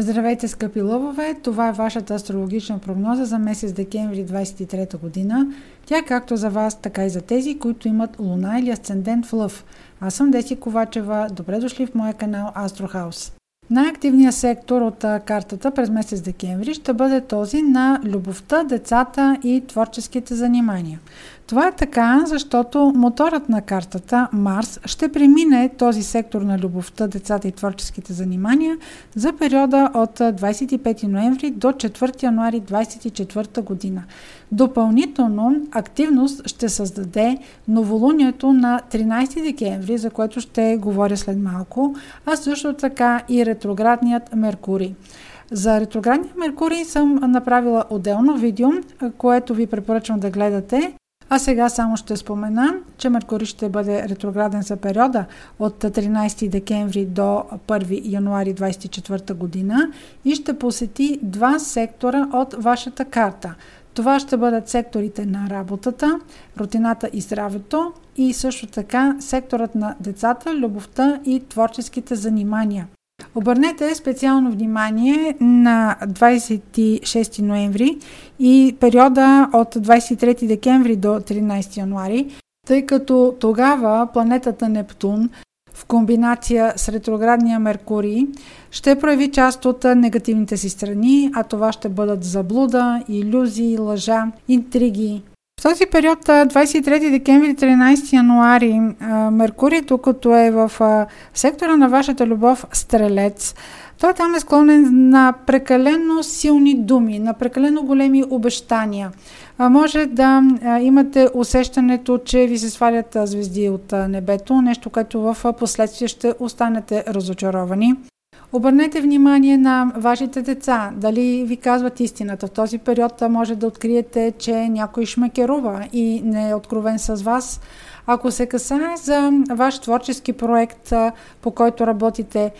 Здравейте, скъпи лъвове! Това е вашата астрологична прогноза за месец декември 23 година. Тя е както за вас, така и за тези, които имат луна или асцендент в лъв. Аз съм Деси Ковачева. Добре дошли в моя канал Астрохаус. Най-активният сектор от картата през месец декември ще бъде този на любовта, децата и творческите занимания. Това е така, защото моторът на картата Марс ще премине този сектор на любовта, децата и творческите занимания за периода от 25 ноември до 4 януари 2024 година. Допълнително активност ще създаде новолунието на 13 декември, за което ще говоря след малко, а също така и ретроградният Меркурий. За ретроградния Меркурий съм направила отделно видео, което ви препоръчвам да гледате. А сега само ще спомена, че Меркурий ще бъде ретрограден за периода от 13 декември до 1 януари 2024 година и ще посети два сектора от вашата карта. Това ще бъдат секторите на работата, рутината и здравето и също така секторът на децата, любовта и творческите занимания. Обърнете специално внимание на 26 ноември и периода от 23 декември до 13 януари, тъй като тогава планетата Нептун в комбинация с ретроградния Меркурий ще прояви част от негативните си страни, а това ще бъдат заблуда, иллюзии, лъжа, интриги, в този период, 23 декември 13 януари, Меркурий, докато е в сектора на вашата любов Стрелец, той там е склонен на прекалено силни думи, на прекалено големи обещания. Може да имате усещането, че ви се свалят звезди от небето, нещо, което в последствие ще останете разочаровани. Обърнете внимание на вашите деца, дали ви казват истината. В този период може да откриете, че някой шмекерува и не е откровен с вас. Ако се касае за ваш творчески проект, по който работите,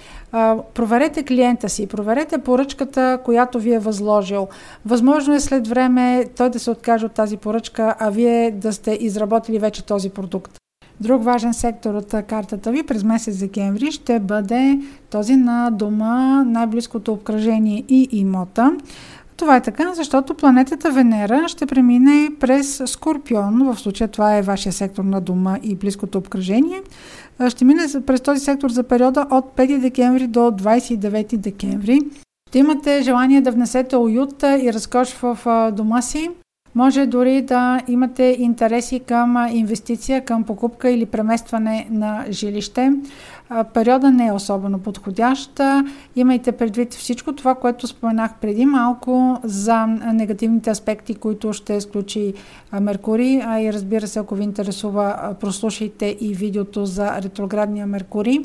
проверете клиента си, проверете поръчката, която ви е възложил. Възможно е след време той да се откаже от тази поръчка, а вие да сте изработили вече този продукт. Друг важен сектор от картата ви през месец декември ще бъде този на дома, най-близкото обкръжение и имота. Това е така, защото планетата Венера ще премине през Скорпион, в случая това е вашия сектор на дома и близкото обкръжение. Ще мине през този сектор за периода от 5 декември до 29 декември. Ще имате желание да внесете уют и разкош в дома си. Може дори да имате интереси към инвестиция, към покупка или преместване на жилище. Периода не е особено подходящ. Имайте предвид всичко това, което споменах преди малко за негативните аспекти, които ще изключи Меркурий. А и разбира се, ако ви интересува, прослушайте и видеото за ретроградния Меркурий.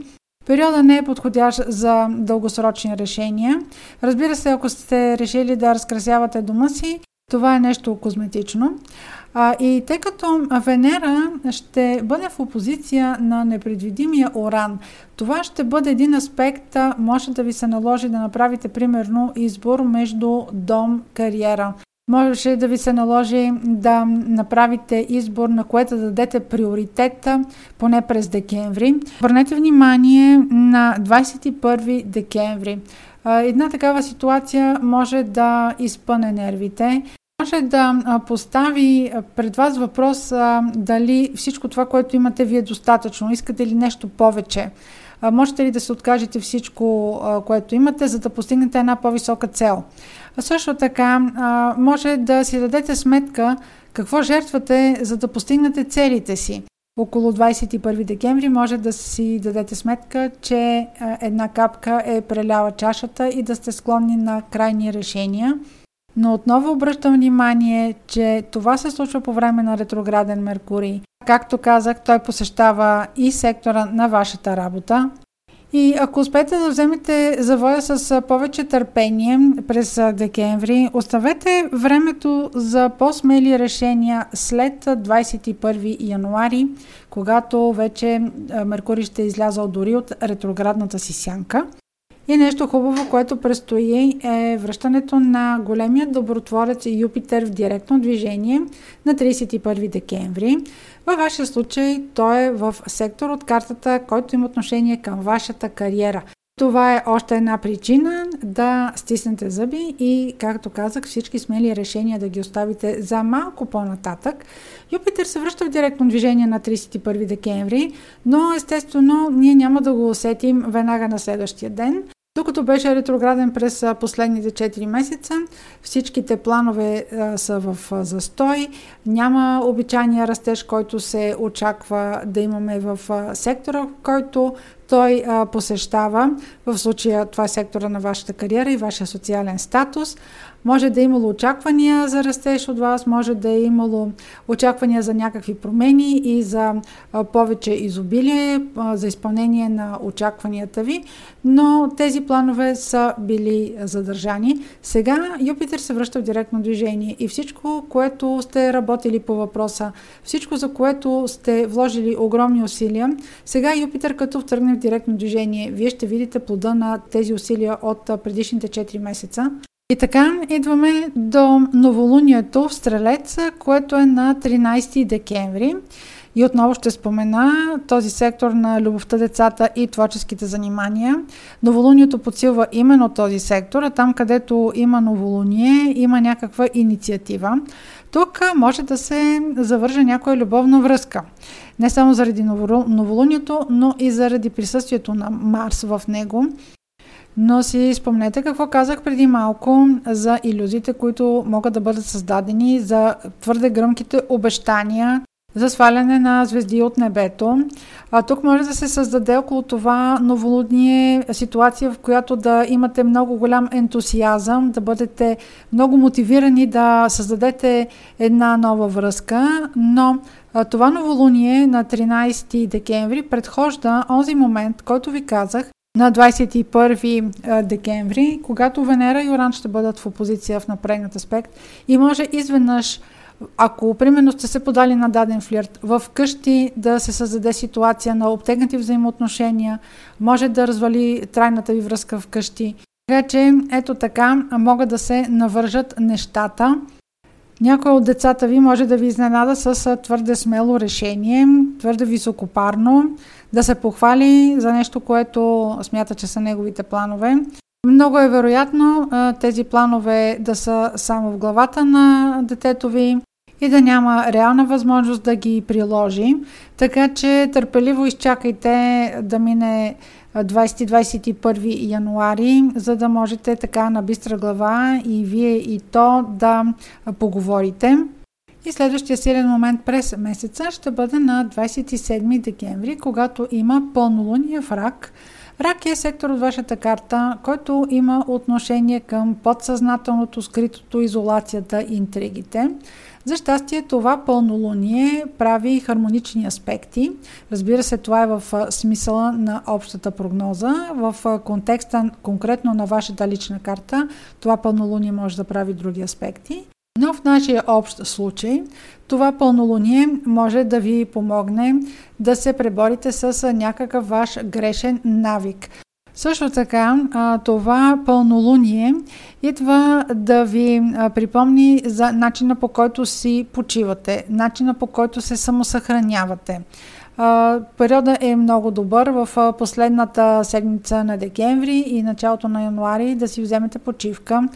Периода не е подходящ за дългосрочни решения. Разбира се, ако сте решили да разкрасявате дома си, това е нещо козметично. А, и тъй като Венера ще бъде в опозиция на непредвидимия Оран, това ще бъде един аспект, може да ви се наложи да направите примерно избор между дом, кариера. Може да ви се наложи да направите избор, на което да дадете приоритета, поне през декември. Обърнете внимание на 21 декември. Една такава ситуация може да изпъне нервите може да постави пред вас въпрос дали всичко това, което имате ви е достатъчно, искате ли нещо повече. Можете ли да се откажете всичко, което имате, за да постигнете една по-висока цел? Също така, може да си дадете сметка какво жертвате, за да постигнете целите си. Около 21 декември може да си дадете сметка, че една капка е преляла чашата и да сте склонни на крайни решения – но отново обръщам внимание, че това се случва по време на ретрограден Меркурий. Както казах, той посещава и сектора на вашата работа. И ако успеете да вземете завоя с повече търпение през декември, оставете времето за по-смели решения след 21 януари, когато вече Меркурий ще е излязал дори от ретроградната си сянка. И нещо хубаво, което предстои е връщането на големия добротворец Юпитер в директно движение на 31 декември. Във вашия случай той е в сектор от картата, който има отношение към вашата кариера. Това е още една причина да стиснете зъби и, както казах, всички смели решения да ги оставите за малко по-нататък. Юпитер се връща в директно движение на 31 декември, но естествено ние няма да го усетим веднага на следващия ден. Докато беше ретрограден през последните 4 месеца, всичките планове са в застой. Няма обичайния растеж, който се очаква да имаме в сектора, който той а, посещава. В случая това е сектора на вашата кариера и вашия социален статус. Може да е имало очаквания за растеж от вас, може да е имало очаквания за някакви промени и за а, повече изобилие, а, за изпълнение на очакванията ви, но тези планове са били задържани. Сега Юпитер се връща в директно движение и всичко, което сте работили по въпроса, всичко, за което сте вложили огромни усилия, сега Юпитер като втръгне в директно движение, вие ще видите плода на тези усилия от предишните 4 месеца. И така идваме до новолунието в Стрелец, което е на 13 декември. И отново ще спомена този сектор на любовта, децата и творческите занимания. Новолунието подсилва именно този сектор, а там където има новолуние, има някаква инициатива. Тук може да се завърже някоя любовна връзка. Не само заради новолунието, но и заради присъствието на Марс в него. Но си спомнете какво казах преди малко за иллюзиите, които могат да бъдат създадени, за твърде гръмките обещания, за сваляне на звезди от небето. А тук може да се създаде около това новолудние ситуация, в която да имате много голям ентусиазъм, да бъдете много мотивирани да създадете една нова връзка, но това новолуние на 13 декември предхожда онзи момент, който ви казах, на 21 декември, когато Венера и Оран ще бъдат в опозиция в напрегнат аспект и може изведнъж ако, примерно, сте се подали на даден флирт, в къщи да се създаде ситуация на обтегнати взаимоотношения, може да развали трайната ви връзка в къщи. Така че, ето така, могат да се навържат нещата. Някой от децата ви може да ви изненада с твърде смело решение, твърде високопарно, да се похвали за нещо, което смята, че са неговите планове. Много е вероятно тези планове да са само в главата на детето ви и да няма реална възможност да ги приложи. Така че търпеливо изчакайте да мине 20-21 януари, за да можете така на бистра глава и вие и то да поговорите. И следващия силен момент през месеца ще бъде на 27 декември, когато има пълнолуние в рак. Рак е сектор от вашата карта, който има отношение към подсъзнателното, скритото, изолацията и интригите. За щастие това пълнолуние прави хармонични аспекти. Разбира се, това е в смисъла на общата прогноза. В контекста конкретно на вашата лична карта, това пълнолуние може да прави други аспекти. Но в нашия общ случай това пълнолуние може да ви помогне да се преборите с някакъв ваш грешен навик. Също така, това пълнолуние идва да ви припомни за начина по който си почивате, начина по който се самосъхранявате. Периода е много добър в последната седмица на декември и началото на януари да си вземете почивка.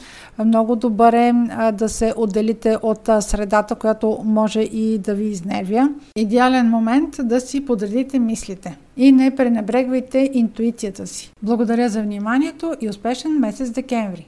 Много добър е да се отделите от средата, която може и да ви изнервя. Идеален момент да си подредите мислите и не пренебрегвайте интуицията си. Благодаря за вниманието и успешен месец декември!